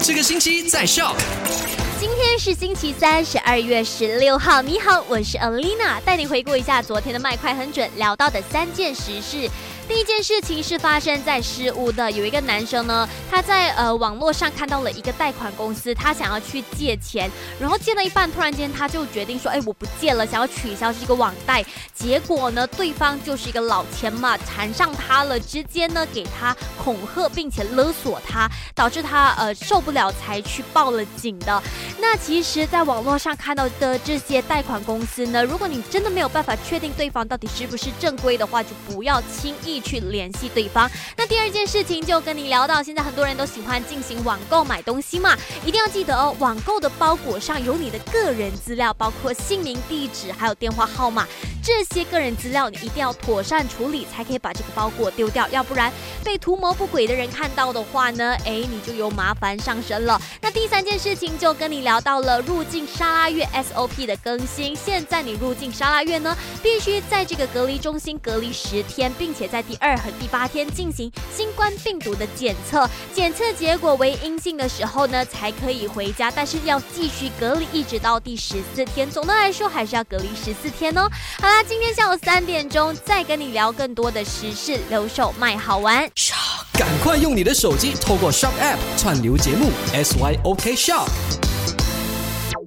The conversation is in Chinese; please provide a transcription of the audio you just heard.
这个星期在 Shock。是星期三，十二月十六号。你好，我是 Alina，带你回顾一下昨天的麦快很准聊到的三件实事。第一件事情是发生在失屋的，有一个男生呢，他在呃网络上看到了一个贷款公司，他想要去借钱，然后借了一半，突然间他就决定说，哎，我不借了，想要取消这个网贷。结果呢，对方就是一个老千嘛，缠上他了，直接呢给他恐吓，并且勒索他，导致他呃受不了才去报了警的。那其实，在网络上看到的这些贷款公司呢，如果你真的没有办法确定对方到底是不是正规的话，就不要轻易。去联系对方。那第二件事情就跟你聊到，现在很多人都喜欢进行网购买东西嘛，一定要记得哦，网购的包裹上有你的个人资料，包括姓名、地址还有电话号码。这些个人资料你一定要妥善处理，才可以把这个包裹丢掉，要不然被图谋不轨的人看到的话呢，哎，你就有麻烦上身了。那第三件事情就跟你聊到了入境沙拉月 SOP 的更新。现在你入境沙拉月呢，必须在这个隔离中心隔离十天，并且在第二和第八天进行新冠病毒的检测，检测结果为阴性的时候呢，才可以回家，但是要继续隔离一直到第十四天。总的来说，还是要隔离十四天哦。好啦，今天下午三点钟再跟你聊更多的时事，留守卖好玩。赶快用你的手机透过 Shop App 串流节目 SYOK Shop。